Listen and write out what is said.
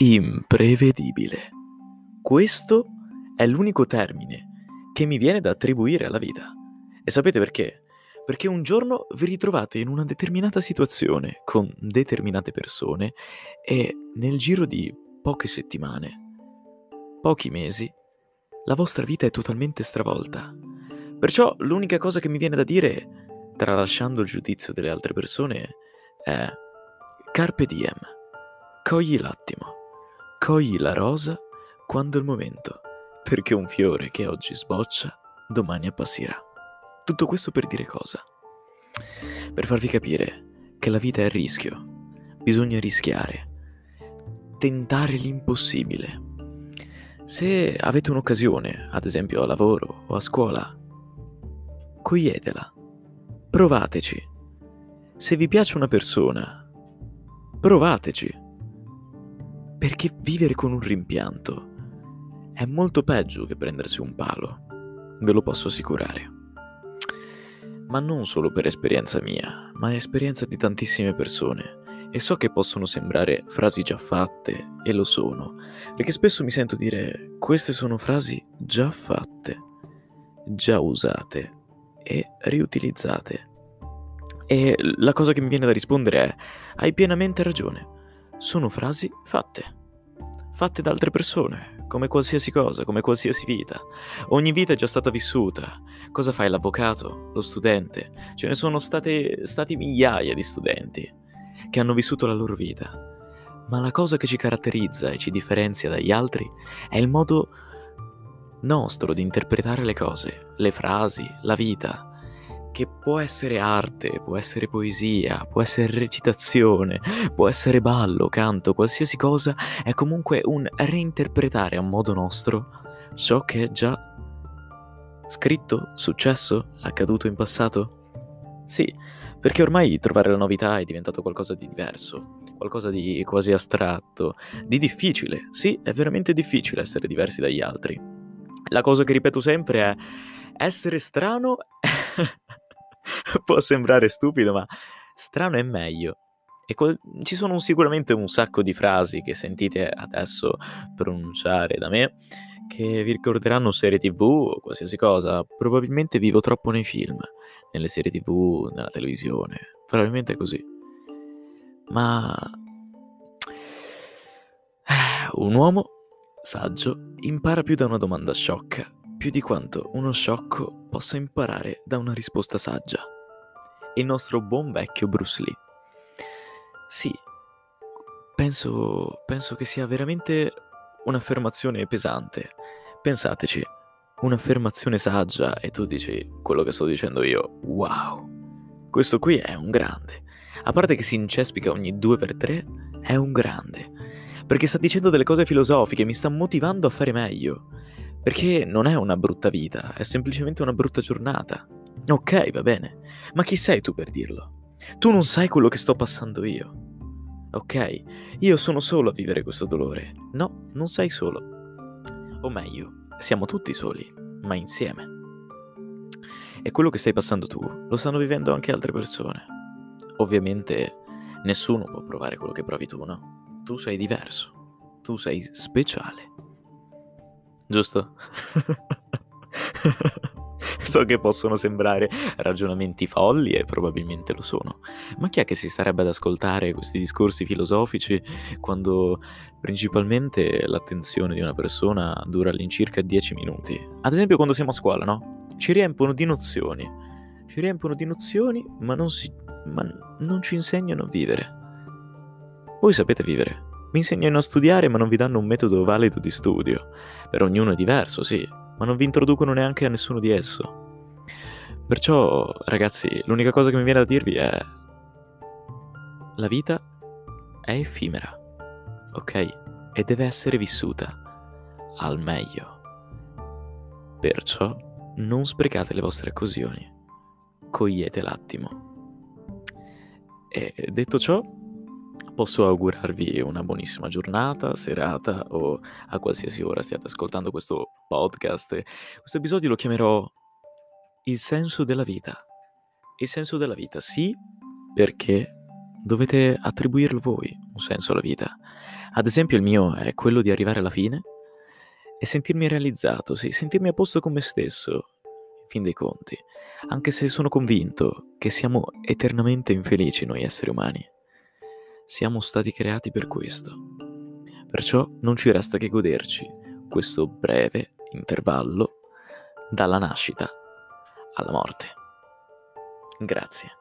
imprevedibile. Questo è l'unico termine che mi viene da attribuire alla vita. E sapete perché? Perché un giorno vi ritrovate in una determinata situazione con determinate persone e nel giro di poche settimane, pochi mesi, la vostra vita è totalmente stravolta. Perciò l'unica cosa che mi viene da dire, tralasciando il giudizio delle altre persone, è Carpe diem, cogli l'attimo. Cogli la rosa quando è il momento, perché un fiore che oggi sboccia, domani appassirà. Tutto questo per dire cosa? Per farvi capire che la vita è a rischio, bisogna rischiare, tentare l'impossibile. Se avete un'occasione, ad esempio a lavoro o a scuola, coglietela, provateci. Se vi piace una persona, provateci perché vivere con un rimpianto è molto peggio che prendersi un palo, ve lo posso assicurare. Ma non solo per esperienza mia, ma esperienza di tantissime persone. E so che possono sembrare frasi già fatte, e lo sono, perché spesso mi sento dire queste sono frasi già fatte, già usate e riutilizzate. E la cosa che mi viene da rispondere è hai pienamente ragione sono frasi fatte. Fatte da altre persone, come qualsiasi cosa, come qualsiasi vita. Ogni vita è già stata vissuta. Cosa fai l'avvocato, lo studente? Ce ne sono state, stati migliaia di studenti che hanno vissuto la loro vita. Ma la cosa che ci caratterizza e ci differenzia dagli altri è il modo nostro di interpretare le cose, le frasi, la vita che può essere arte, può essere poesia, può essere recitazione, può essere ballo, canto, qualsiasi cosa, è comunque un reinterpretare a modo nostro ciò che è già scritto, successo, accaduto in passato? Sì, perché ormai trovare la novità è diventato qualcosa di diverso, qualcosa di quasi astratto, di difficile. Sì, è veramente difficile essere diversi dagli altri. La cosa che ripeto sempre è essere strano può sembrare stupido, ma strano è meglio. E qual- ci sono sicuramente un sacco di frasi che sentite adesso pronunciare da me che vi ricorderanno serie tv o qualsiasi cosa. Probabilmente vivo troppo nei film, nelle serie tv, nella televisione. Probabilmente è così. Ma un uomo saggio impara più da una domanda sciocca più di quanto uno sciocco possa imparare da una risposta saggia. Il nostro buon vecchio Bruce Lee. Sì, penso, penso che sia veramente un'affermazione pesante. Pensateci, un'affermazione saggia e tu dici quello che sto dicendo io, wow, questo qui è un grande. A parte che si incespica ogni due per tre, è un grande. Perché sta dicendo delle cose filosofiche, mi sta motivando a fare meglio. Perché non è una brutta vita, è semplicemente una brutta giornata. Ok, va bene, ma chi sei tu per dirlo? Tu non sai quello che sto passando io. Ok, io sono solo a vivere questo dolore. No, non sei solo. O meglio, siamo tutti soli, ma insieme. E quello che stai passando tu lo stanno vivendo anche altre persone. Ovviamente nessuno può provare quello che provi tu, no? Tu sei diverso, tu sei speciale giusto? so che possono sembrare ragionamenti folli e probabilmente lo sono, ma chi è che si starebbe ad ascoltare questi discorsi filosofici quando principalmente l'attenzione di una persona dura all'incirca 10 minuti? Ad esempio quando siamo a scuola, no? Ci riempono di nozioni, ci riempono di nozioni, ma non, si, ma non ci insegnano a vivere. Voi sapete vivere, mi insegnano a studiare ma non vi danno un metodo valido di studio. Per ognuno è diverso, sì, ma non vi introducono neanche a nessuno di esso. Perciò, ragazzi, l'unica cosa che mi viene da dirvi è... La vita è effimera, ok? E deve essere vissuta al meglio. Perciò non sprecate le vostre occasioni, cogliete l'attimo. E detto ciò, posso augurarvi una buonissima giornata, serata o a qualsiasi ora stiate ascoltando questo podcast. Questo episodio lo chiamerò Il senso della vita. Il senso della vita, sì, perché dovete attribuirlo voi un senso alla vita. Ad esempio il mio è quello di arrivare alla fine e sentirmi realizzato, sì, sentirmi a posto con me stesso, in fin dei conti, anche se sono convinto che siamo eternamente infelici noi esseri umani. Siamo stati creati per questo. Perciò non ci resta che goderci questo breve intervallo dalla nascita alla morte. Grazie.